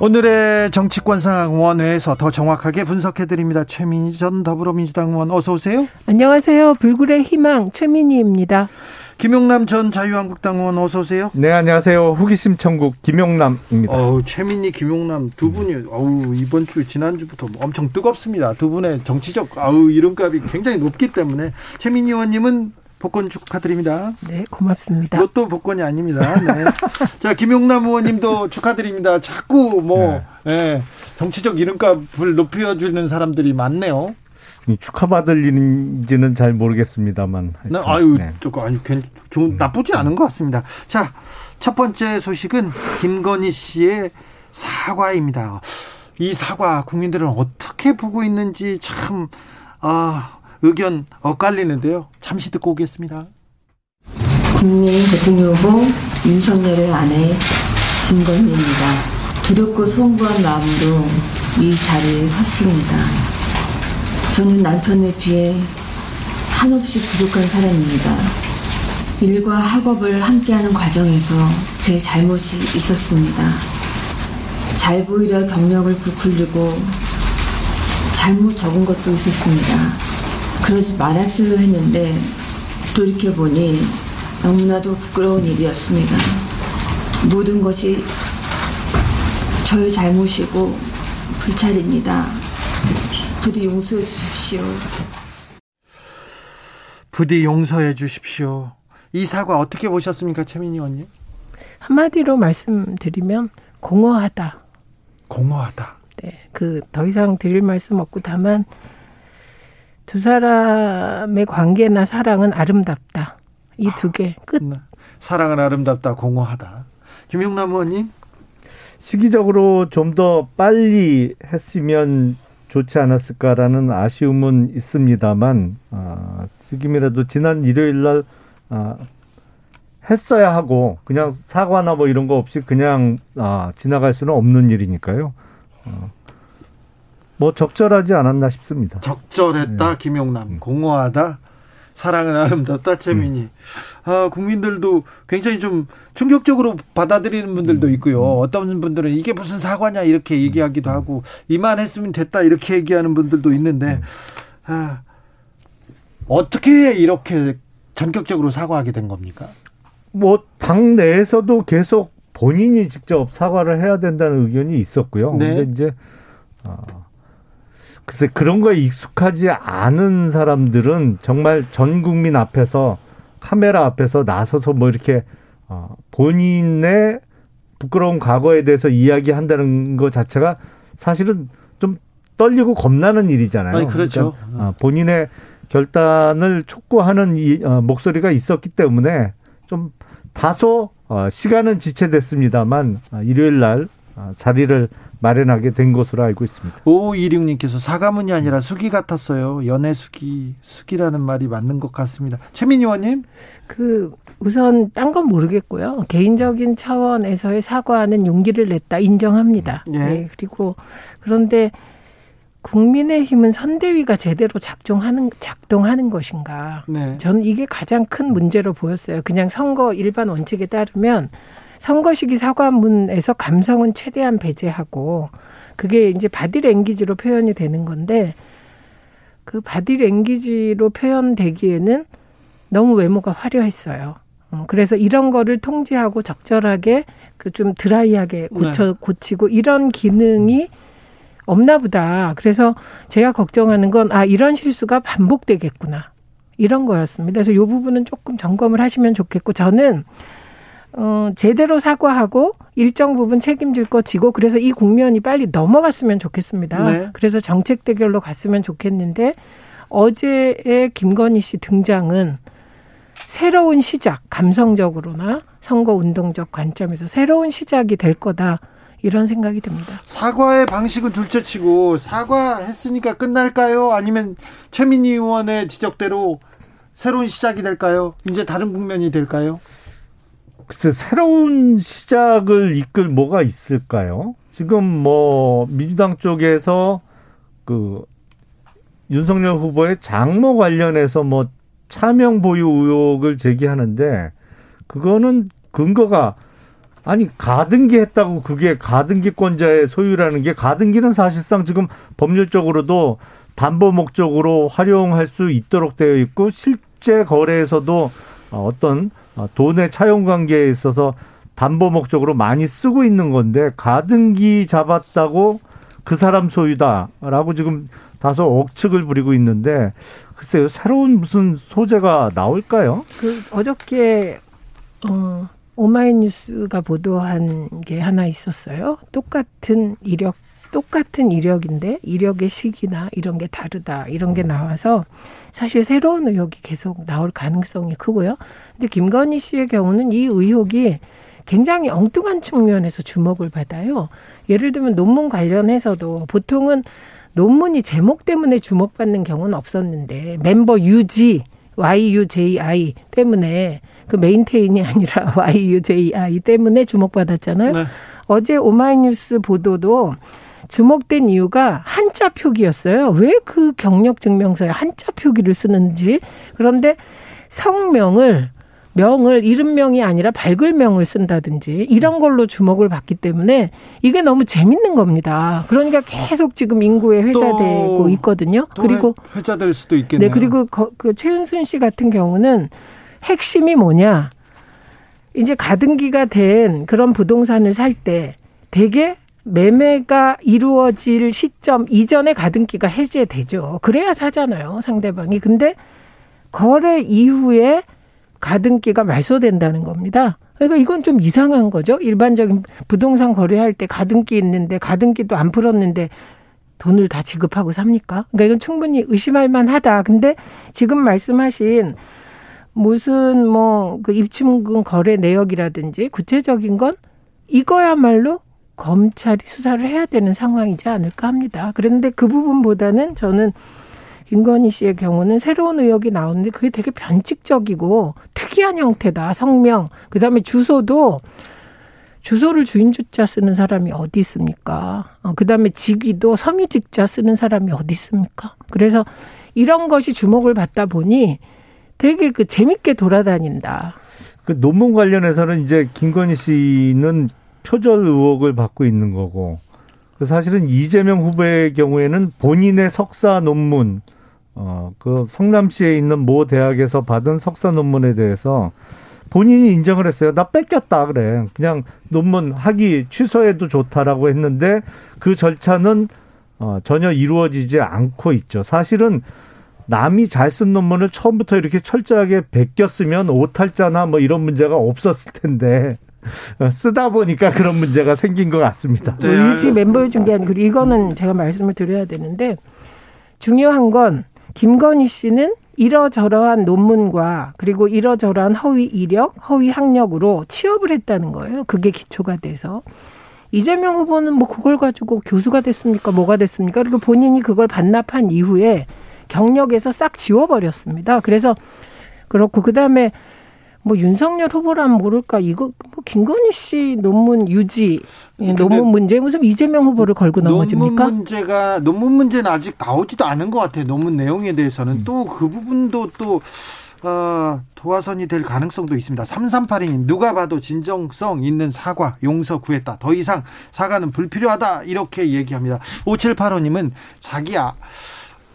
오늘의 정치권 상황 원회에서 더 정확하게 분석해 드립니다. 최민희 전 더불어민주당 의원 어서 오세요. 안녕하세요. 불굴의 희망 최민희입니다. 김용남 전 자유한국당 의원 어서 오세요. 네, 안녕하세요. 호기심 천국 김용남입니다. 어우, 최민희, 김용남 두 분이 어우, 이번 주 지난주부터 엄청 뜨겁습니다. 두 분의 정치적 아우 이름값이 굉장히 높기 때문에 최민희 의원님은 복권 축하드립니다. 네, 고맙습니다. 로또 복권이 아닙니다. 네. 자, 김용남 의원님도 축하드립니다. 자꾸 뭐 네. 네, 정치적 이름값을 높여주는 사람들이 많네요. 축하받을 일인지는 잘 모르겠습니다만. 네, 아유, 네. 조금 아니 좀 나쁘지 않은 것 같습니다. 자, 첫 번째 소식은 김건희 씨의 사과입니다. 이 사과 국민들은 어떻게 보고 있는지 참 아, 의견 엇갈리는데요. 잠시 듣고 오겠습니다. 국민 대통령 후보 윤석열의 아내 김건희입니다. 두렵고 송구한 마음으로 이 자리에 섰습니다. 저는 남편에 비해 한없이 부족한 사람입니다. 일과 학업을 함께하는 과정에서 제 잘못이 있었습니다. 잘 보이려 경력을 부풀리고 잘못 적은 것도 있었습니다. 그러지 말았어야 했는데 돌이켜보니 너무나도 부끄러운 일이었습니다. 모든 것이 저의 잘못이고 불찰입니다. 부디 용서해 주십시오. 부디 용서해 주십시오. 이 사과 어떻게 보셨습니까, 최민희 의원님? 한마디로 말씀드리면 공허하다. 공허하다. 네, 그 더 이상 드릴 말씀 없고 다만 두 사람의 관계나 사랑은 아름답다. 이 두 개 끝. 네. 사랑은 아름답다, 공허하다. 김용남 의원님? 시기적으로 좀 더 빨리 했으면 좋지 않았을까라는 아쉬움은 있습니다만 아, 지금이라도 지난 일요일 날 아, 했어야 하고 그냥 사과나 뭐 이런 거 없이 그냥 아, 지나갈 수는 없는 일이니까요. 어, 뭐 적절하지 않았나 싶습니다. 적절했다, 네. 김용남. 음. 공허하다. 사랑은 아름답다, 최민희. 음. 아, 국민들도 굉장히 좀 충격적으로 받아들이는 분들도 음. 있고요. 음. 어떤 분들은 이게 무슨 사과냐 이렇게 얘기하기도 하고 이만했으면 됐다 이렇게 얘기하는 분들도 있는데 아, 어떻게 이렇게 전격적으로 사과하게 된 겁니까? 뭐 당 내에서도 계속 본인이 직접 사과를 해야 된다는 의견이 있었고요. 네. 근데 이제 어, 글쎄 그런 거에 익숙하지 않은 사람들은 정말 전 국민 앞에서 카메라 앞에서 나서서 뭐 이렇게 어, 본인의 부끄러운 과거에 대해서 이야기한다는 것 자체가 사실은 좀 떨리고 겁나는 일이잖아요. 아니, 그렇죠. 그러니까, 어, 본인의 결단을 촉구하는 이, 어, 목소리가 있었기 때문에 좀 다소 어, 시간은 지체됐습니다만 어, 일요일 날 어, 자리를 마련하게 된 것으로 알고 있습니다. 5526님께서 사과문이 아니라 수기 같았어요. 연애 수기, 수기라는 말이 맞는 것 같습니다. 최민희 의원님? 그, 우선 딴 건 모르겠고요. 개인적인 차원에서의 사과는 용기를 냈다 인정합니다. 예. 네. 그리고 그런데 국민의힘은 선대위가 제대로 작동하는 작동하는 것인가? 네. 저는 이게 가장 큰 문제로 보였어요. 그냥 선거 일반 원칙에 따르면 선거 시기 사과문에서 감성은 최대한 배제하고 그게 이제 바디랭귀지로 표현이 되는 건데 그 바디랭귀지로 표현되기에는 너무 외모가 화려했어요. 어, 그래서 이런 거를 통제하고 적절하게 그 좀 드라이하게 고쳐 네. 고치고 이런 기능이 없나 보다. 그래서 제가 걱정하는 건 아 이런 실수가 반복되겠구나. 이런 거였습니다. 그래서 이 부분은 조금 점검을 하시면 좋겠고 저는 어, 제대로 사과하고 일정 부분 책임질 거 지고 그래서 이 국면이 빨리 넘어갔으면 좋겠습니다. 네. 그래서 정책 대결로 갔으면 좋겠는데 어제의 김건희 씨 등장은 새로운 시작, 감성적으로나 선거 운동적 관점에서 새로운 시작이 될 거다. 이런 생각이 듭니다. 사과의 방식은 둘째 치고 사과했으니까 끝날까요? 아니면 최민희 의원의 지적대로 새로운 시작이 될까요? 이제 다른 국면이 될까요? 글쎄 새로운 시작을 이끌 뭐가 있을까요? 지금 뭐 민주당 쪽에서 그 윤석열 후보의 장모 관련해서 뭐 차명 보유 의혹을 제기하는데 그거는 근거가 아니 가등기 했다고 그게 가등기권자의 소유라는 게 가등기는 사실상 지금 법률적으로도 담보 목적으로 활용할 수 있도록 되어 있고 실제 거래에서도 어떤 돈의 차용 관계에 있어서 담보 목적으로 많이 쓰고 있는 건데 가등기 잡았다고 그 사람 소유다라고 지금 다소 억측을 부리고 있는데 글쎄요 새로운 무슨 소재가 나올까요? 그 어저께 어 오마이뉴스가 보도한 게 하나 있었어요. 똑같은 이력 똑같은 이력인데 이력의 시기나 이런 게 다르다 이런 게 나와서 사실 새로운 의혹이 계속 나올 가능성이 크고요. 근데 김건희 씨의 경우는 이 의혹이 굉장히 엉뚱한 측면에서 주목을 받아요. 예를 들면 논문 관련해서도 보통은 논문이 제목 때문에 주목받는 경우는 없었는데 멤버 유지 YUJI 때문에 그 메인테인이 아니라 YUJI 때문에 주목받았잖아요. 네. 어제 오마이뉴스 보도도 주목된 이유가 한자 표기였어요. 왜 그 경력 증명서에 한자 표기를 쓰는지. 그런데 성명을 명을 이름명이 아니라 밝을명을 쓴다든지 이런 걸로 주목을 받기 때문에 이게 너무 재밌는 겁니다. 그러니까 계속 지금 인구에 회자되고 있거든요. 그리고 회자될 수도 있겠네요. 네, 그리고 그 최은순 씨 같은 경우는 핵심이 뭐냐? 이제 가등기가 된 그런 부동산을 살 때 대개 매매가 이루어질 시점 이전에 가등기가 해제되죠. 그래야 사잖아요, 상대방이. 근데 거래 이후에 가등기가 말소된다는 겁니다. 그러니까 이건 좀 이상한 거죠. 일반적인 부동산 거래할 때 가등기 있는데 가등기도 안 풀었는데 돈을 다 지급하고 삽니까? 그러니까 이건 충분히 의심할 만하다. 근데 지금 말씀하신 무슨 뭐 그 입출금 거래 내역이라든지 구체적인 건 이거야말로 검찰이 수사를 해야 되는 상황이지 않을까 합니다. 그런데 그 부분보다는 저는 김건희 씨의 경우는 새로운 의혹이 나오는데 그게 되게 변칙적이고 특이한 형태다. 성명, 그 다음에 주소도 주소를 주인주자 쓰는 사람이 어디 있습니까? 어, 그 다음에 직위도 섬유직자 쓰는 사람이 어디 있습니까? 그래서 이런 것이 주목을 받다 보니 되게 그 재밌게 돌아다닌다. 그 논문 관련해서는 이제 김건희 씨는 표절 의혹을 받고 있는 거고 그 사실은 이재명 후보의 경우에는 본인의 석사 논문 어, 그 성남시에 있는 모 대학에서 받은 석사 논문에 대해서 본인이 인정을 했어요. 나 뺏겼다 그래. 그냥 논문 학위 취소해도 좋다라고 했는데 그 절차는 어, 전혀 이루어지지 않고 있죠. 사실은 남이 잘 쓴 논문을 처음부터 이렇게 철저하게 베꼈으면 오탈자나 뭐 이런 문제가 없었을 텐데 어, 쓰다 보니까 그런 문제가 생긴 것 같습니다. 네. 일지 멤버의 중계 아니고 이거는 제가 말씀을 드려야 되는데 중요한 건 김건희 씨는 이러저러한 논문과 그리고 이러저러한 허위 이력, 허위 학력으로 취업을 했다는 거예요. 그게 기초가 돼서. 이재명 후보는 뭐 그걸 가지고 교수가 됐습니까? 뭐가 됐습니까? 그리고 본인이 그걸 반납한 이후에 경력에서 싹 지워버렸습니다. 그래서 그렇고, 그 다음에 뭐 윤석열 후보라면 모를까 이거 뭐 김건희 씨 논문 유지 예, 논문 문제 무슨 이재명 후보를 걸고 넘어집니까? 논문 문제가 논문 문제는 아직 나오지도 않은 것 같아요. 논문 내용에 대해서는 음. 또그 부분도 또 어, 도화선이 될 가능성도 있습니다. 3382님, 누가 봐도 진정성 있는 사과, 용서 구했다. 더 이상 사과는 불필요하다. 이렇게 얘기합니다. 5785님은 자기야,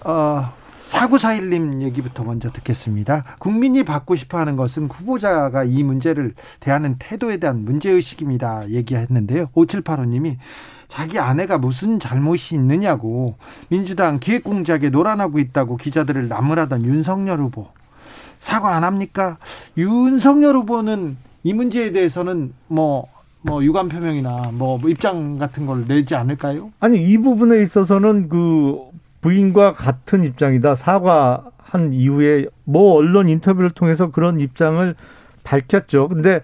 어, 사구사일님 얘기부터 먼저 듣겠습니다. 국민이 받고 싶어 하는 것은 후보자가 이 문제를 대하는 태도에 대한 문제의식입니다. 얘기했는데요. 5785님이 자기 아내가 무슨 잘못이 있느냐고 민주당 기획공작에 노란하고 있다고 기자들을 나무라던 윤석열 후보 사과 안 합니까? 윤석열 후보는 이 문제에 대해서는 뭐, 뭐, 유감 표명이나 뭐, 입장 같은 걸 내지 않을까요? 아니, 이 부분에 있어서는 그 부인과 같은 입장이다. 사과 한 이후에 뭐 언론 인터뷰를 통해서 그런 입장을 밝혔죠. 근데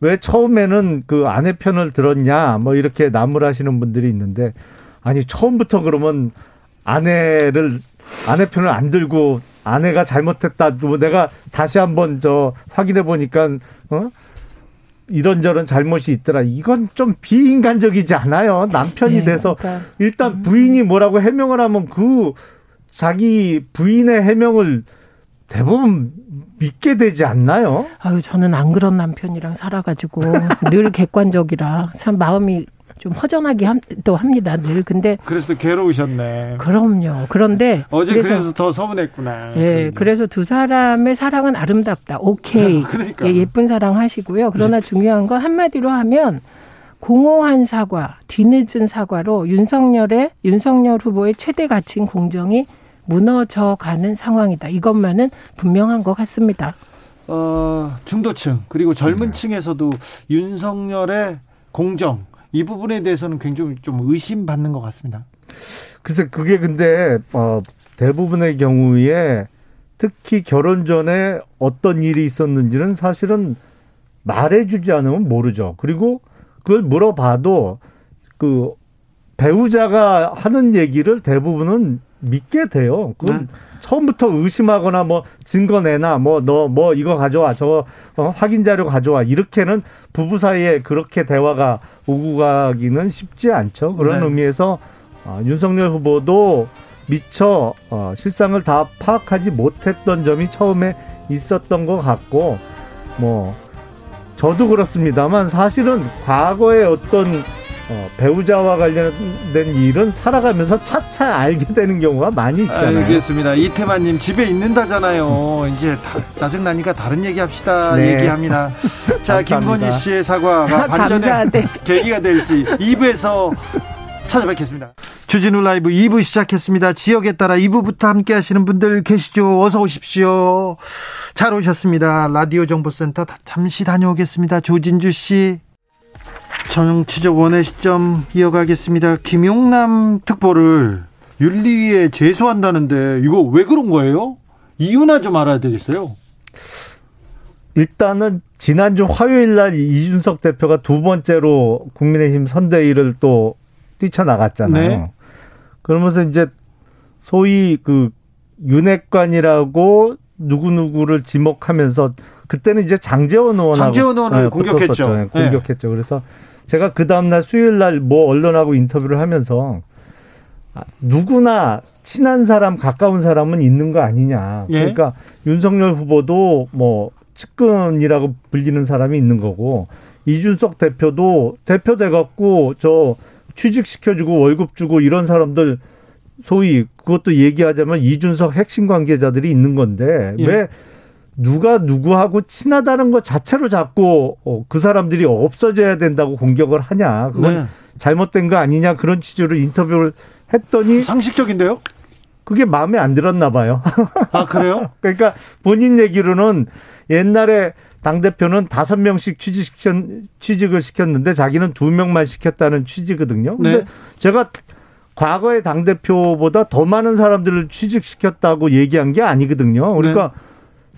왜 처음에는 그 아내 편을 들었냐 뭐 이렇게 나무라시는 분들이 있는데 아니 처음부터 그러면 아내를 아내 편을 안 들고 아내가 잘못했다. 뭐 내가 다시 한번 저 확인해 보니까 어 이런저런 잘못이 있더라. 이건 좀 비인간적이지 않아요. 남편이 네, 돼서 그러니까. 일단 부인이 뭐라고 해명을 하면 그 자기 부인의 해명을 대부분 믿게 되지 않나요? 아유, 저는 안 그런 남편이랑 살아가지고 늘 객관적이라 참 마음이 좀 허전하게 또 합니다. 늘 근데 그래서 괴로우셨네. 그럼요. 그런데 어제 그래서, 그래서 더 서운했구나. 예, 그래서 두 사람의 사랑은 아름답다. 오케이. 그러니까. 예, 예쁜 사랑 하시고요. 그러나 중요한 건 한마디로 하면 공허한 사과, 뒤늦은 사과로 윤석열의 윤석열 후보의 최대 가치인 공정이 무너져 가는 상황이다. 이것만은 분명한 것 같습니다. 어, 중도층 그리고 젊은 네. 층에서도 윤석열의 공정 이 부분에 대해서는 굉장히 좀 의심받는 것 같습니다. 글쎄 그게 근데 어, 대부분의 경우에 특히 결혼 전에 어떤 일이 있었는지는 사실은 말해주지 않으면 모르죠. 그리고 그걸 물어봐도 그 배우자가 하는 얘기를 대부분은 믿게 돼요. 그건 네. 처음부터 의심하거나 뭐 증거 내나 뭐 너뭐 뭐 이거 가져와 저 어, 확인 자료 가져와 이렇게는 부부 사이에 그렇게 대화가 오고 가기는 쉽지 않죠. 그런 네. 의미에서 어, 윤석열 후보도 미처 어, 실상을 다 파악하지 못했던 점이 처음에 있었던 것 같고 뭐 저도 그렇습니다만 사실은 과거에 어떤 어, 배우자와 관련된 일은 살아가면서 차차 알게 되는 경우가 많이 있잖아요. 알겠습니다. 이태만님 집에 있는다잖아요. 이제 다, 짜증나니까 다른 얘기합시다. 네. 얘기합니다. 자, 김건희 씨의 사과가 반전의 계기가 될지 2부에서 찾아뵙겠습니다. 주진우 라이브 2부 시작했습니다. 지역에 따라 2부부터 함께 하시는 분들 계시죠? 어서 오십시오. 잘 오셨습니다. 라디오 정보센터 잠시 다녀오겠습니다. 조진주 씨. 정치적 원의 시점 이어가겠습니다. 김용남 특보를 윤리위에 제소한다는데 이거 왜 그런 거예요? 이유나 좀 알아야 되겠어요. 일단은 지난주 화요일 날 이준석 대표가 두 번째로 국민의힘 선대위를 또 뛰쳐나갔잖아요. 네. 그러면서 이제 소위 그 윤핵관이라고 누구누구를 지목하면서 그때는 이제 장재원 의원하고 장재원 의원을 네, 공격했죠. 네, 공격했죠. 네. 그래서 제가 그 다음날 수요일 날 뭐 언론하고 인터뷰를 하면서 아, 누구나 친한 사람, 가까운 사람은 있는 거 아니냐. 예? 그러니까 윤석열 후보도 뭐 측근이라고 불리는 사람이 있는 거고 이준석 대표도 대표 돼 갖고 저 취직시켜주고 월급 주고 이런 사람들 소위 그것도 얘기하자면 이준석 핵심 관계자들이 있는 건데 예. 왜 누가 누구하고 친하다는 것 자체로 자꾸 어, 그 사람들이 없어져야 된다고 공격을 하냐. 그건 네. 잘못된 거 아니냐 그런 취지로 인터뷰를 했더니 상식적인데요? 그게 마음에 안 들었나 봐요. 아, 그래요? 그러니까 본인 얘기로는 옛날에 당대표는 다섯 명씩 취직시켰, 취직을 시켰는데 자기는 두 명만 시켰다는 취지거든요. 근데 네. 제가 과거의 당대표보다 더 많은 사람들을 취직시켰다고 얘기한 게 아니거든요. 그러니까 네.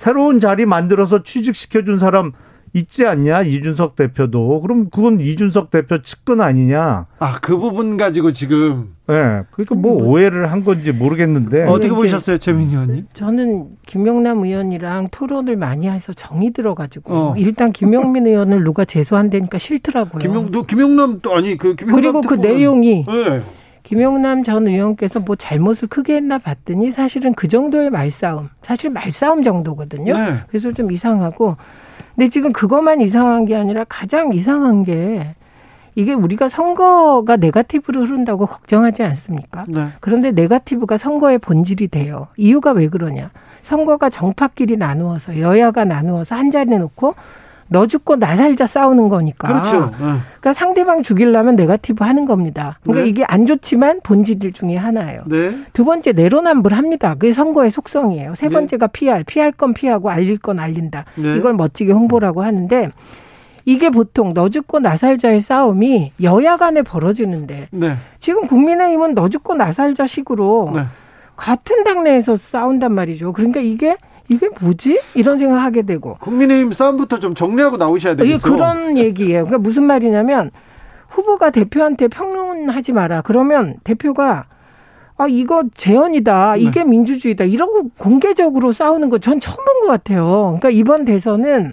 새로운 자리 만들어서 취직시켜준 사람 있지 않냐? 이준석 대표도. 그럼 그건 이준석 대표 측근 아니냐? 아 그 부분 가지고 지금 예. 네, 그러니까 뭐 오해를 한 건지 모르겠는데. 어떻게 보셨어요 최민 의원님? 저는 김용남 의원이랑 토론을 많이 해서 정이 들어가지고 어. 일단 김용민 의원을 누가 제소한다니까 싫더라고요. 김용 김용남 또 아니 그 김용남 그리고 그 내용이 네. 김용남 전 의원께서 뭐 잘못을 크게 했나 봤더니 사실은 그 정도의 말싸움, 사실 말싸움 정도거든요. 네. 그래서 좀 이상하고, 근데 지금 그것만 이상한 게 아니라 가장 이상한 게 이게 우리가 선거가 네가티브로 흐른다고 걱정하지 않습니까? 네. 그런데 네가티브가 선거의 본질이 돼요. 이유가 왜 그러냐? 선거가 정파끼리 나누어서 여야가 나누어서 한 자리에 놓고 너 죽고 나 살자 싸우는 거니까. 그렇죠. 네. 그러니까 상대방 죽이려면 네가티브 하는 겁니다. 그러니까 네. 이게 안 좋지만 본질 중에 하나예요. 네. 두 번째 내로남불합니다. 그게 선거의 속성이에요. 세 네. 번째가 PR, 피할 건 피하고 알릴 건 알린다. 네. 이걸 멋지게 홍보라고 하는데 이게 보통 너 죽고 나 살자의 싸움이 여야 간에 벌어지는데 네. 지금 국민의힘은 너 죽고 나 살자 식으로 같은 당내에서 싸운단 말이죠. 그러니까 이게 이게 뭐지? 이런 생각하게 되고. 국민의힘 싸움부터 좀 정리하고 나오셔야 되겠어요. 그런 얘기예요. 그러니까 무슨 말이냐면 후보가 대표한테 평론하지 마라. 그러면 대표가 아 이거 재연이다. 이게 네. 민주주의다. 이러고 공개적으로 싸우는 거 전 처음 본 것 같아요. 그러니까 이번 대선은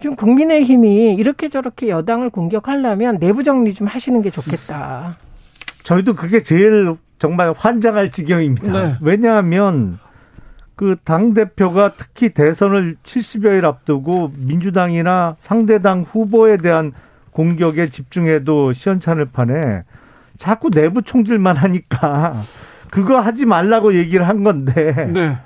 지금 국민의힘이 이렇게 저렇게 여당을 공격하려면 내부 정리 좀 하시는 게 좋겠다. 저희도 그게 제일 정말 환장할 지경입니다. 네. 왜냐하면 그 당 대표가 특히 대선을 70여일 앞두고 민주당이나 상대당 후보에 대한 공격에 집중해도 시원찮을 판에 자꾸 내부 총질만 하니까 그거 하지 말라고 얘기를 한 건데. 네.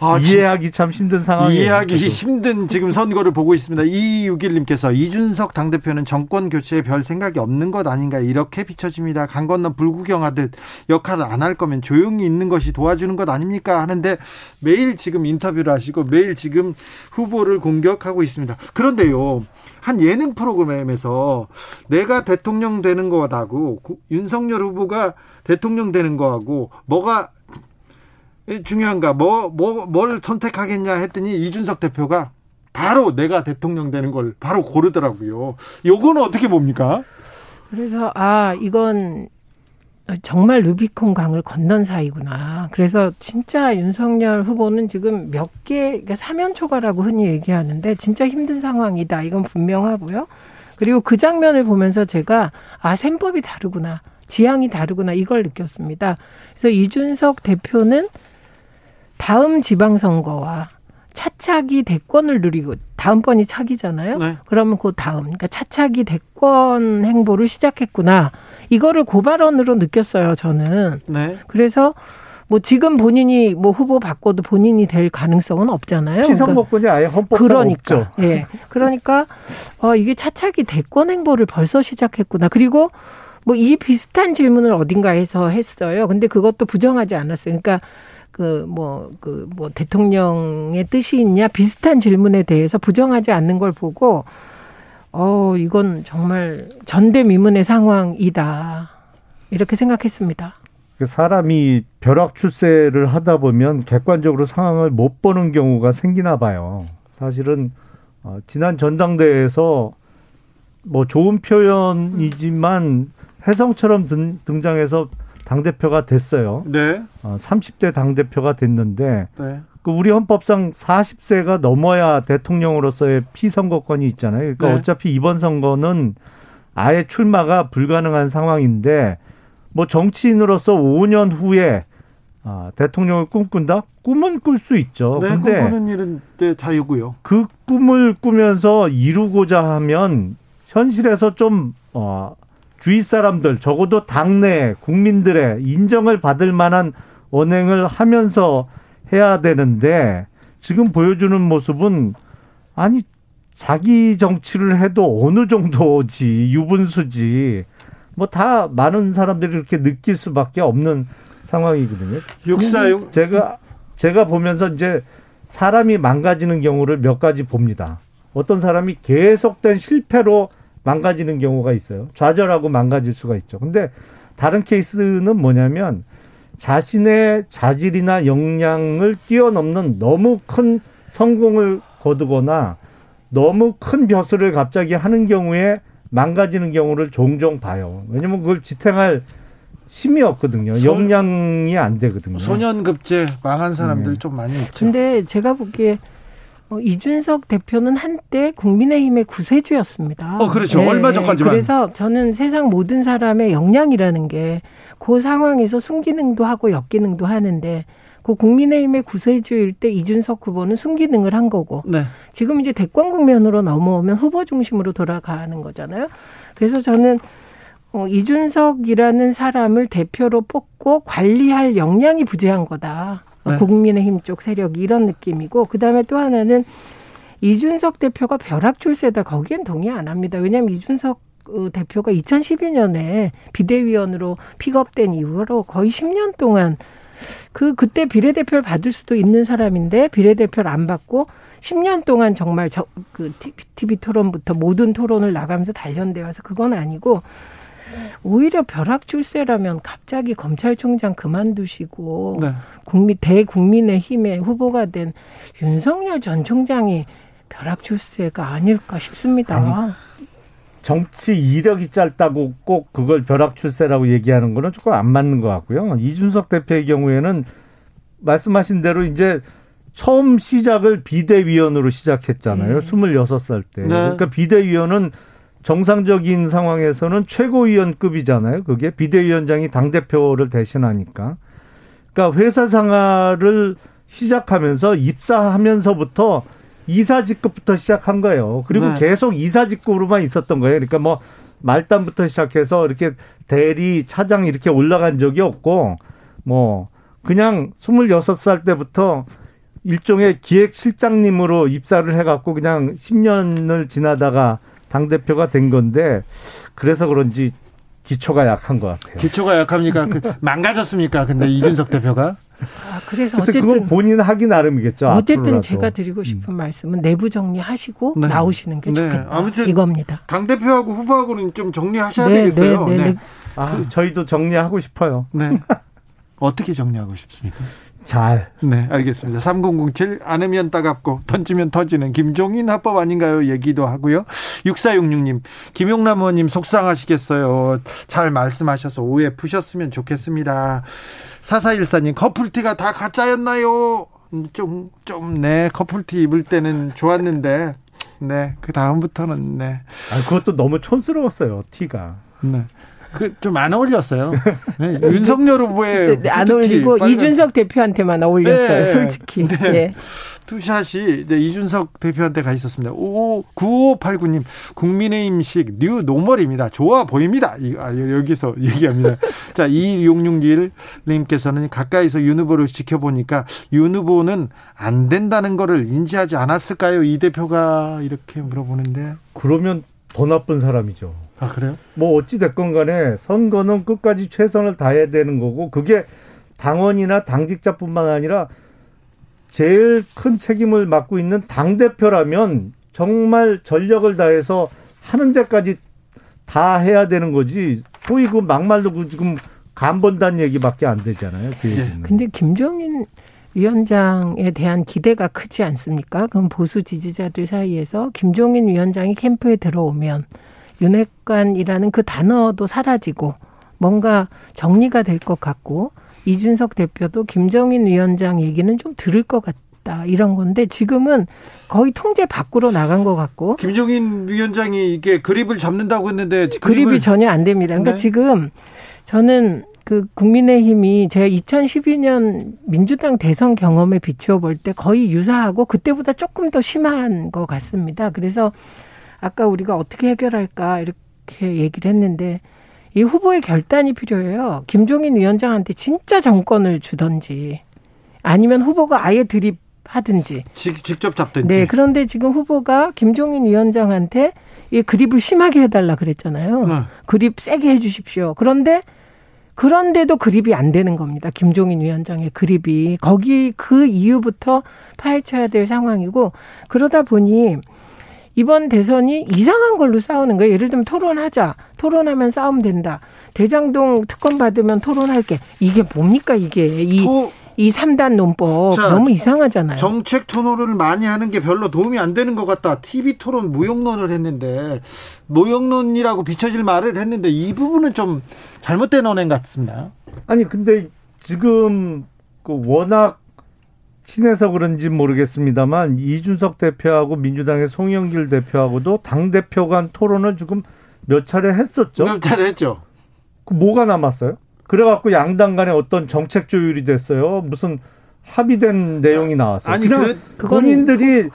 아, 이해하기 참 힘든 상황이에요. 이해하기 계속. 힘든 지금 선거를 보고 있습니다. 이육일님께서 이준석 당대표는 정권 교체에 별 생각이 없는 것 아닌가 이렇게 비춰집니다. 강 건너 불구경하듯 역할을 안 할 거면 조용히 있는 것이 도와주는 것 아닙니까? 하는데 매일 지금 인터뷰를 하시고 매일 지금 후보를 공격하고 있습니다. 그런데요. 한 예능 프로그램에서 내가 대통령 되는 거하고 윤석열 후보가 대통령 되는 거하고 뭐가 중요한가 뭐 뭐 뭘 선택하겠냐 했더니 이준석 대표가 바로 내가 대통령 되는 걸 바로 고르더라고요. 요거는 어떻게 봅니까? 그래서 아 이건 정말 루비콘 강을 건넌 사이구나. 그래서 진짜 윤석열 후보는 지금 몇 개, 그러니까 사면 초과라고 흔히 얘기하는데 진짜 힘든 상황이다. 이건 분명하고요. 그리고 그 장면을 보면서 제가 아, 셈법이 다르구나. 지향이 다르구나. 이걸 느꼈습니다. 그래서 이준석 대표는 다음 지방선거와 차차기 대권을 누리고 다음번이 차기잖아요. 네. 그러면 그 다음, 그러니까 차차기 대권 행보를 시작했구나. 이거를 고발원으로 느꼈어요, 저는. 네. 그래서 뭐 지금 본인이 뭐 후보 바꿔도 본인이 될 가능성은 없잖아요. 피선거권이 그러니까 아예 헌법상 그러니까, 없죠. 예. 그러니까 어 이게 차차기 대권 행보를 벌써 시작했구나. 그리고 뭐 이 비슷한 질문을 어딘가에서 했어요. 근데 그것도 부정하지 않았어요. 그러니까 그뭐 그뭐 그 뭐 대통령의 뜻이 있냐 비슷한 질문에 대해서 부정하지 않는 걸 보고 어, 이건 정말 전대미문의 상황이다. 이렇게 생각했습니다. 그 사람이 벼락 출세를 하다 보면 객관적으로 상황을 못 보는 경우가 생기나 봐요. 사실은 어, 지난 전당대회에서 뭐 좋은 표현이지만 혜성처럼 등, 장해서 당 대표가 됐어요. 네. 어, 30대 당 대표가 됐는데 네. 그 우리 헌법상 40세가 넘어야 대통령으로서의 피선거권이 있잖아요. 그러니까 네. 어차피 이번 선거는 아예 출마가 불가능한 상황인데 뭐 정치인으로서 5년 후에 아, 대통령을 꿈꾼다? 꿈은 꿀 수 있죠. 네, 근데 꿈꾸는 일은 네, 자유고요. 그 꿈을 꾸면서 이루고자 하면 현실에서 좀 어, 주위 사람들 적어도 당내 국민들의 인정을 받을 만한 언행을 하면서 해야 되는데 지금 보여주는 모습은 아니 자기 정치를 해도 어느 정도지 유분수지 뭐 다 많은 사람들이 이렇게 느낄 수밖에 없는 상황이거든요. 육사용 제가 제가 보면서 이제 사람이 망가지는 경우를 몇 가지 봅니다. 어떤 사람이 계속된 실패로 망가지는 경우가 있어요. 좌절하고 망가질 수가 있죠. 근데 다른 케이스는 뭐냐면 자신의 자질이나 역량을 뛰어넘는 너무 큰 성공을 거두거나 너무 큰 벼슬을 갑자기 하는 경우에 망가지는 경우를 종종 봐요. 왜냐면 그걸 지탱할 힘이 없거든요. 역량이 안 되거든요. 소년급제 망한 사람들이 네. 좀 많이 있죠. 근데 제가 보기에 어, 이준석 대표는 한때 국민의힘의 구세주였습니다. 어, 그렇죠. 네. 얼마 전까지만. 그래서 저는 세상 모든 사람의 역량이라는 게 그 상황에서 순기능도 하고 역기능도 하는데 그 국민의힘의 구세주일 때 이준석 후보는 순기능을 한 거고 네. 지금 이제 대권 국면으로 넘어오면 후보 중심으로 돌아가는 거잖아요. 그래서 저는 어, 이준석이라는 사람을 대표로 뽑고 관리할 역량이 부재한 거다. 네. 국민의힘 쪽 세력이 이런 느낌이고 그다음에 또 하나는 이준석 대표가 벼락 출세다 거기엔 동의 안 합니다. 왜냐하면 이준석 그 대표가 2012년에 비대위원으로 픽업된 이후로 거의 10년 동안 그 그때 비례대표를 받을 수도 있는 사람인데 비례대표를 안 받고 10년 동안 정말 저 그 TV 토론부터 모든 토론을 나가면서 단련되어 와서 그건 아니고 오히려 벼락 출세라면 갑자기 검찰총장 그만두시고 네. 국민 대국민의 힘의 후보가 된 윤석열 전 총장이 벼락 출세가 아닐까 싶습니다. 아니, 정치 이력이 짧다고 꼭 그걸 벼락 출세라고 얘기하는 거는 조금 안 맞는 것 같고요. 이준석 대표의 경우에는 말씀하신 대로 이제 처음 시작을 비대위원으로 시작했잖아요. 네. 26살 때. 네. 그러니까 비대위원은 정상적인 상황에서는 최고위원급이잖아요. 그게 비대위원장이 당대표를 대신하니까. 그러니까 회사 생활을 시작하면서 입사하면서부터 이사직급부터 시작한 거예요. 그리고 네. 계속 이사직급으로만 있었던 거예요. 그러니까 뭐 말단부터 시작해서 이렇게 대리, 차장 이렇게 올라간 적이 없고 뭐 그냥 26살 때부터 일종의 기획실장님으로 입사를 해갖고 그냥 10년을 지나다가 당대표가 된 건데 그래서 그런지 기초가 약한 것 같아요. 기초가 약합니까? 그 망가졌습니까? 근데 이준석 대표가? 아, 그래서 어쨌든 그건 본인 하기 나름이겠죠. 어쨌든 앞으로라도. 제가 드리고 싶은 음. 말씀은 내부 정리하시고 네. 나오시는 게 네. 좋겠다. 아무튼 이겁니다. 당 대표하고 후보하고는 좀 정리하셔야 네, 되겠어요. 네, 네, 네. 아, 저희도 정리하고 싶어요. 네. 어떻게 정리하고 싶습니까? 잘. 네, 알겠습니다. 3007 안으면 따갑고 던지면 터지는 김종인 합법 아닌가요? 얘기도 하고요. 6466님, 김용남 의원님 속상하시겠어요. 잘 말씀하셔서 오해 푸셨으면 좋겠습니다. 4414님, 커플티가 다 가짜였나요? 좀, 좀, 네, 커플티 입을 때는 좋았는데, 네, 그 다음부터는, 네. 아, 그것도 너무 촌스러웠어요, 티가. 네. 그 좀 안 어울렸어요. 네, 윤석열 후보의 네, 네, 안 어울리고 빨간... 이준석 대표한테만 어울렸어요. 네, 솔직히. 네. 네. two shot이 네, 이준석 대표한테 가 있었습니다. 5 9589님 국민의힘식 new normal입니다. 좋아 보입니다. 이, 아, 여기서 얘기합니다. 자, 2661님께서는 가까이서 윤 후보를 지켜보니까 윤 후보는 안 된다는 거를 인지하지 않았을까요? 이 대표가 이렇게 물어보는데. 그러면 더 나쁜 사람이죠. 아 그래요? 뭐 어찌 됐건 간에 선거는 끝까지 최선을 다해야 되는 거고 그게 당원이나 당직자뿐만 아니라 제일 큰 책임을 맡고 있는 당 대표라면 정말 전력을 다해서 하는 데까지 다 해야 되는 거지. 소위 그 막말로 그 지금 간 본다는 얘기밖에 안 되잖아요. 그 예. 근데 김종인 위원장에 대한 기대가 크지 않습니까? 그럼 보수 지지자들 사이에서 김종인 위원장이 캠프에 들어오면 윤핵관이라는 그 단어도 사라지고 뭔가 정리가 될 것 같고 이준석 대표도 김정인 위원장 얘기는 좀 들을 것 같다 이런 건데 지금은 거의 통제 밖으로 나간 것 같고 김정인 위원장이 이게 그립을 잡는다고 했는데 그립이 전혀 안 됩니다. 그러니까 네. 지금 저는 그 국민의힘이 제가 2012년 민주당 대선 경험에 비추어 볼 때 거의 유사하고 그때보다 조금 더 심한 것 같습니다. 그래서 아까 우리가 어떻게 해결할까 이렇게 얘기를 했는데 이 후보의 결단이 필요해요. 김종인 위원장한테 진짜 정권을 주던지 아니면 후보가 아예 드립하든지 직 접 잡든지. 네. 그런데 지금 후보가 김종인 위원장한테 이 그립을 심하게 해달라 그랬잖아요. 네. 그립 세게 해주십시오. 그런데 그런데도 그립이 안 되는 겁니다. 김종인 위원장의 그립이 거기 그 이유부터 파헤쳐야 될 상황이고 그러다 보니 이번 대선이 이상한 걸로 싸우는 거예요. 예를 들면 토론하자. 토론하면 싸움 된다. 대장동 특검 받으면 토론할게. 이게 뭡니까 이게. 이 토... 이 3단 논법 자, 너무 이상하잖아요. 정책 토론을 많이 하는 게 별로 도움이 안 되는 것 같다. TV 토론 무용론을 했는데 무용론이라고 비춰질 말을 했는데 이 부분은 좀 잘못된 언행 같습니다. 아니 근데 지금 그 워낙 친해서 그런지 모르겠습니다만 이준석 대표하고 민주당의 송영길 대표하고도 당 대표 간 토론을 지금 몇 차례 했었죠. 몇 차례 했죠. 그 뭐가 남았어요? 그래갖고 양당 간에 어떤 정책 조율이 됐어요. 무슨 합의된 내용이 나왔어요. 아니, 그냥 그, 본인들이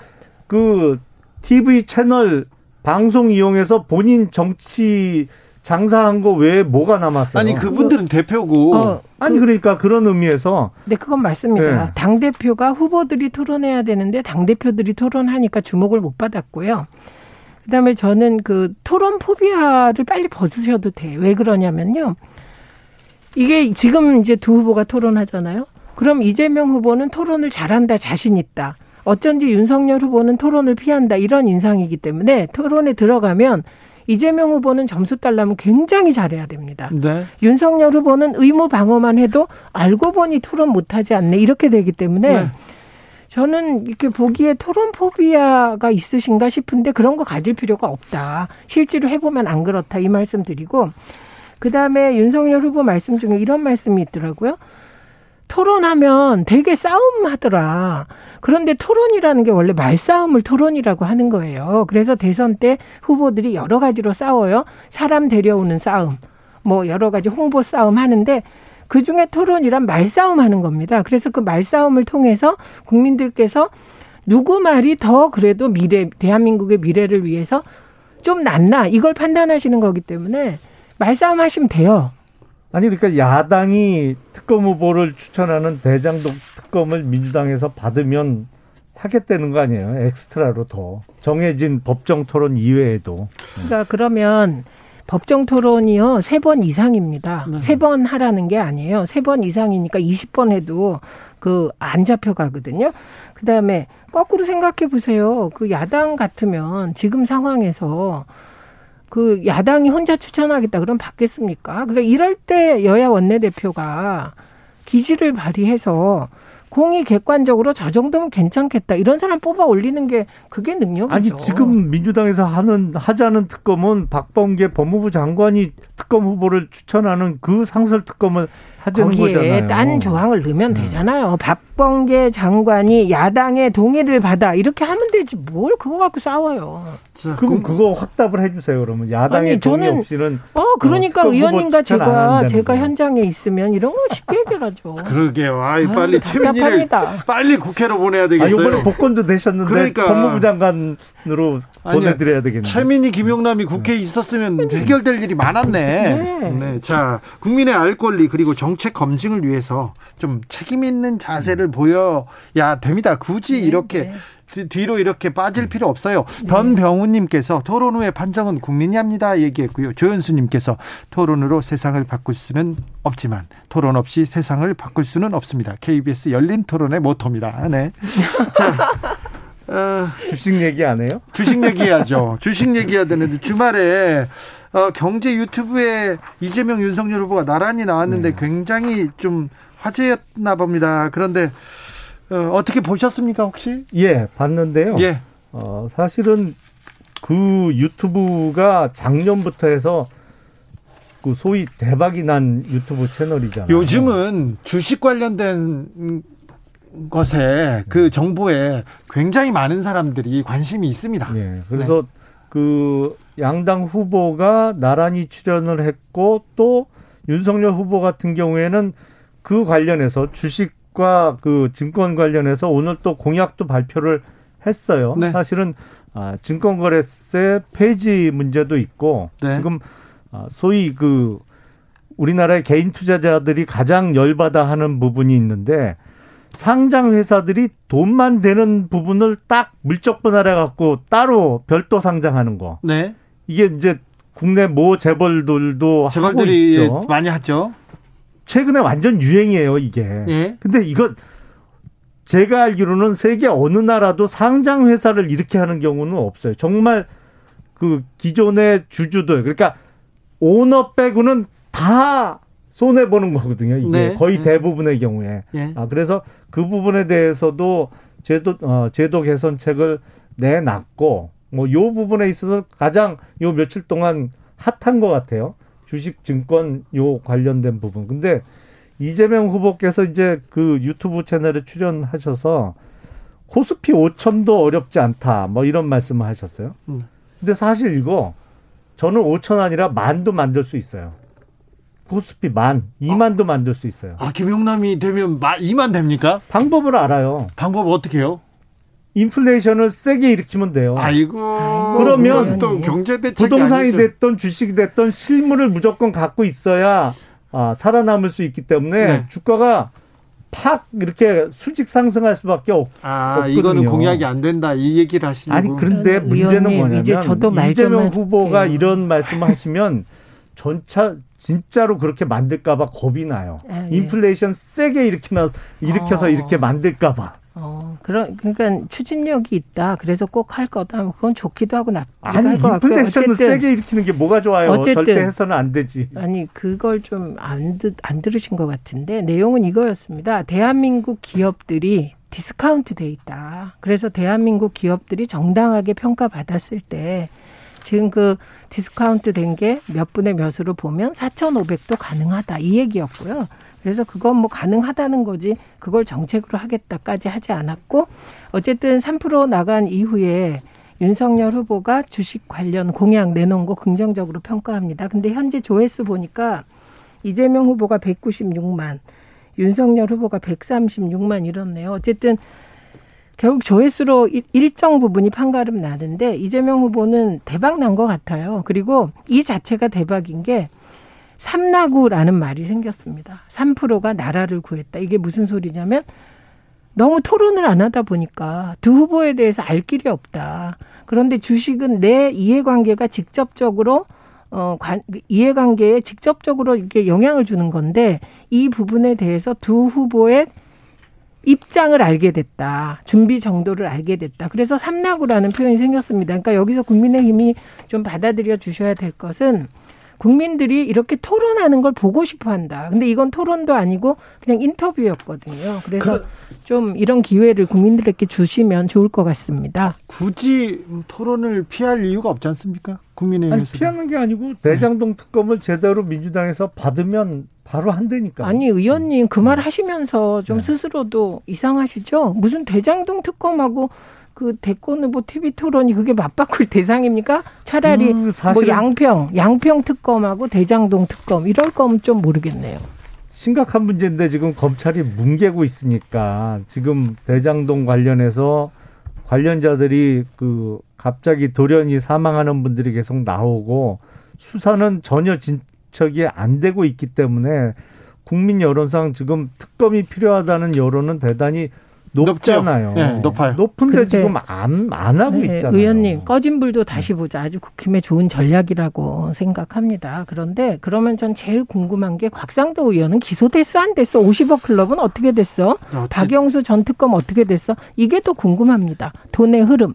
그 TV 채널 방송 이용해서 본인 정치 장사한 거 외에 뭐가 남았어요? 아니 그분들은 대표고. 어, 아니 그러니까 그런 의미에서. 네, 그건 맞습니다. 네. 당 대표가 후보들이 토론해야 되는데 당 대표들이 토론하니까 주목을 못 받았고요. 그다음에 저는 그 토론 포비아를 빨리 벗으셔도 돼. 왜 그러냐면요. 이게 지금 이제 두 후보가 토론하잖아요. 그럼 이재명 후보는 토론을 잘한다, 자신 있다. 어쩐지 윤석열 후보는 토론을 피한다 이런 인상이기 때문에 토론에 들어가면 이재명 후보는 점수 달라면 굉장히 잘해야 됩니다. 네. 윤석열 후보는 의무 방어만 해도 알고 보니 토론 못하지 않네 이렇게 되기 때문에 네. 저는 이렇게 보기에 토론 포비아가 있으신가 싶은데 그런 거 가질 필요가 없다. 실제로 해보면 안 그렇다 이 말씀 드리고 그 다음에 윤석열 후보 말씀 중에 이런 말씀이 있더라고요. 토론하면 되게 싸움 하더라. 그런데 토론이라는 게 원래 말싸움을 토론이라고 하는 거예요. 그래서 대선 때 후보들이 여러 가지로 싸워요. 사람 데려오는 싸움, 뭐 여러 가지 홍보 싸움 하는데 그 중에 토론이란 말싸움 하는 겁니다. 그래서 그 말싸움을 통해서 국민들께서 누구 말이 더 그래도 미래, 대한민국의 미래를 위해서 좀 낫나 이걸 판단하시는 거기 때문에 말싸움 하시면 돼요. 아니 그러니까 야당이 특검 후보를 추천하는 대장동 특검을 민주당에서 받으면 하겠다는 거 아니에요? 엑스트라로 더 정해진 법정 토론 이외에도. 그러니까 그러면 법정 토론이요 세 번 이상입니다. 네. 세번 하라는 게 아니에요. 세 번 이상이니까 20번 해도 그 안 잡혀가거든요. 그 다음에 거꾸로 생각해 보세요. 그 야당 같으면 지금 상황에서 그 야당이 혼자 추천하겠다 그럼 받겠습니까? 그러니까 이럴 때 여야 원내대표가 기지를 발휘해서 공이 객관적으로 저 정도면 괜찮겠다 이런 사람 뽑아 올리는 게 그게 능력이죠. 아니 지금 민주당에서 하는 하자는 특검은 박범계 법무부 장관이 특검 후보를 추천하는 그 상설 특검을 하자는 거기에 거잖아요. 딴 조항을 넣으면 네. 되잖아요. 박범계 장관이 야당의 동의를 받아 이렇게 하면 되지 뭘 그거 갖고 싸워요. 자, 그럼 그거 확답을 해주세요. 그러면 야당의 아니, 동의 저는, 없이는 어 그러니까 어, 의원님과 제가 제가 현장에 있으면 이런 거 쉽게 해결하죠. 그러게요. 아이 빨리 최민희를 빨리 국회로 보내야 되겠어요. 아, 이번에 복권도 되셨는데 그러니까. 법무부 장관으로 보내드려야 되겠네요. 최민희 김용남이 국회에 있었으면 해결될 일이 많았네. 네. 네. 자 국민의 알 권리 그리고 정 정책 검증을 위해서 좀 책임 있는 자세를 음. 보여야 됩니다. 굳이 네, 이렇게 네. 뒤로 이렇게 빠질 필요 없어요. 네. 변병우님께서 토론 후에 판정은 국민이 합니다 얘기했고요. 조현수님께서 토론으로 세상을 바꿀 수는 없지만 토론 없이 세상을 바꿀 수는 없습니다. KBS 열린 토론의 모토입니다. 네. 자. 어, 주식 얘기 안 해요? 주식 얘기해야죠. 주식 얘기해야 되는데 주말에 어, 경제 유튜브에 이재명 윤석열 후보가 나란히 나왔는데 네. 굉장히 좀 화제였나 봅니다. 그런데 어, 어떻게 보셨습니까 혹시? 예, 봤는데요. 예. 어, 사실은 그 유튜브가 작년부터 해서 그 소위 대박이 난 유튜브 채널이잖아요. 요즘은 주식 관련된 것에 그 정보에 굉장히 많은 사람들이 관심이 있습니다. 예. 그래서 네. 그 양당 후보가 나란히 출연을 했고 또 윤석열 후보 같은 경우에는 그 관련해서 주식과 그 증권 관련해서 오늘 또 공약도 발표를 했어요. 네. 사실은 아, 증권거래세 폐지 문제도 있고 네. 지금 아, 소위 그 우리나라의 개인 투자자들이 가장 열받아 하는 부분이 있는데 상장 회사들이 돈만 되는 부분을 딱 물적 분할해 갖고 따로 별도 상장하는 거. 네. 이게 이제 국내 모 재벌들도 재벌들이 하고 있죠. 많이 하죠. 최근에 완전 유행이에요, 이게. 예. 근데 이거 제가 알기로는 세계 어느 나라도 상장 회사를 이렇게 하는 경우는 없어요. 정말 그 기존의 주주들 그러니까 오너 빼고는 다 손해 보는 거거든요. 이게 네. 거의 네. 대부분의 경우에. 네. 아 그래서 그 부분에 대해서도 제도 어, 제도 개선책을 내놨고 뭐 요 부분에 있어서 가장 요 며칠 동안 핫한 것 같아요. 주식 증권 요 관련된 부분. 근데 이재명 후보께서 이제 그 유튜브 채널에 출연하셔서 코스피 5천도 어렵지 않다. 뭐 이런 말씀을 하셨어요. 음. 근데 사실 이거 저는 5천 아니라 만도 만들 수 있어요. 코스피 만, 2만도 아, 만들 수 있어요. 아, 김용남이 되면 2만 됩니까? 방법을 알아요. 방법 어떻게 해요? 인플레이션을 세게 일으키면 돼요. 아이고. 그러면 또 경제 대책 부동산이 아니죠. 됐던 주식이 됐던 실물을 무조건 갖고 있어야 아, 살아남을 수 있기 때문에 네. 주가가 팍 이렇게 수직 상승할 수밖에 없, 아, 없거든요. 이거는 공약이 안 된다 이 얘기를 하시는 아니 그런데 문제는 뭐냐면 이재명 후보가 이런 말씀을 하시면 전차 진짜로 그렇게 만들까봐 겁이 나요. 아, 예. 인플레이션 세게 일으키나 일으켜서 어. 이렇게 만들까봐. 어, 그런, 그러니까 추진력이 있다. 그래서 꼭 할 거다. 뭐 그건 좋기도 하고 나쁘기도 아니, 할것 같고요. 인플레이션을 세게 일으키는 게 뭐가 좋아요? 어쨌든, 절대 해서는 안 되지. 아니, 그걸 좀 안, 안 들으신 것 같은데, 내용은 이거였습니다. 대한민국 기업들이 디스카운트 돼 있다. 그래서 대한민국 기업들이 정당하게 평가받았을 때, 지금 그 디스카운트 된 게 몇 분의 몇으로 보면 4,500도 가능하다. 이 얘기였고요. 그래서 그건 뭐 가능하다는 거지 그걸 정책으로 하겠다까지 하지 않았고 어쨌든 3% 나간 이후에 윤석열 후보가 주식 관련 공약 내놓은 거 긍정적으로 평가합니다. 근데 현재 조회수 보니까 이재명 후보가 196만, 윤석열 후보가 136만 이렇네요. 어쨌든 결국 조회수로 일정 부분이 판가름 나는데 이재명 후보는 대박 난 것 같아요. 그리고 이 자체가 대박인 게 삼나구라는 말이 생겼습니다. 3%가 나라를 구했다. 이게 무슨 소리냐면 너무 토론을 안 하다 보니까 두 후보에 대해서 알 길이 없다. 그런데 주식은 내 이해관계가 직접적으로 어, 관, 이해관계에 직접적으로 이렇게 영향을 주는 건데 이 부분에 대해서 두 후보의 입장을 알게 됐다. 준비 정도를 알게 됐다. 그래서 삼나구라는 표현이 생겼습니다. 그러니까 여기서 국민의힘이 좀 받아들여 주셔야 될 것은 국민들이 이렇게 토론하는 걸 보고 싶어 한다. 근데 이건 토론도 아니고 그냥 인터뷰였거든요. 그래서 그, 좀 이런 기회를 국민들에게 주시면 좋을 것 같습니다. 굳이 토론을 피할 이유가 없지 않습니까? 국민의힘에서. 피하는 게 아니고 대장동 특검을 제대로 민주당에서 받으면 바로 한다니까. 아니 의원님 그 말 하시면서 좀 네. 스스로도 이상하시죠? 무슨 대장동 특검하고 그 대권 후보 TV 토론이 그게 맞바꿀 대상입니까? 차라리 음, 뭐 양평, 양평 특검하고 대장동 특검 이럴 거면 좀 모르겠네요. 심각한 문제인데 지금 검찰이 뭉개고 있으니까 지금 대장동 관련해서 관련자들이 그 갑자기 돌연히 사망하는 분들이 계속 나오고 수사는 전혀 진척이 안 되고 있기 때문에 국민 여론상 지금 특검이 필요하다는 여론은 대단히 높잖아요. 네, 높아요. 높은데 지금 안, 안 하고 네, 있잖아요. 의원님, 꺼진 불도 다시 보자. 아주 국힘의 좋은 전략이라고 생각합니다. 그런데 그러면 전 제일 궁금한 게 곽상도 의원은 기소됐어, 안 됐어? 50억 클럽은 어떻게 됐어? 어찌... 박영수 전 특검 어떻게 됐어? 이게 또 궁금합니다. 돈의 흐름.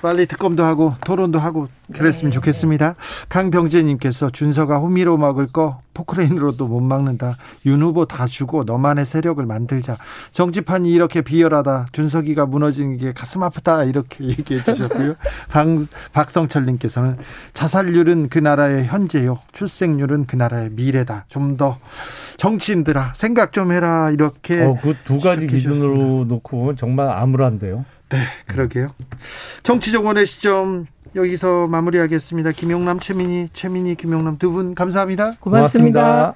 빨리 특검도 하고 토론도 하고 그랬으면 네. 좋겠습니다. 강병재님께서 준서가 호미로 막을 거 포크레인으로도 못 막는다. 윤 후보 다 주고 너만의 세력을 만들자. 정치판이 이렇게 비열하다. 준석이가 무너지는 게 가슴 아프다. 이렇게 얘기해 주셨고요. 방, 박성철님께서는 자살률은 그 나라의 현재요. 출생률은 그 나라의 미래다. 좀 더 정치인들아 생각 좀 해라. 이렇게 어, 그 두 가지 기준으로 놓고 정말 암울한데요. 네, 그러게요. 정치정원의 시점 여기서 마무리하겠습니다. 김용남, 최민희, 최민희, 김용남 두 분 감사합니다. 고맙습니다.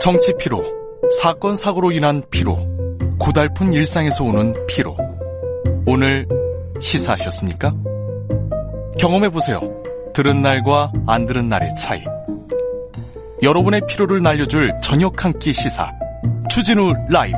정치 피로, 사건 사고로 인한 피로, 고달픈 일상에서 오는 피로. 오늘 시사하셨습니까? 경험해 보세요. 들은 날과 안 들은 날의 차이. 여러분의 피로를 날려줄 저녁 한 끼 시사. 추진우 라이브.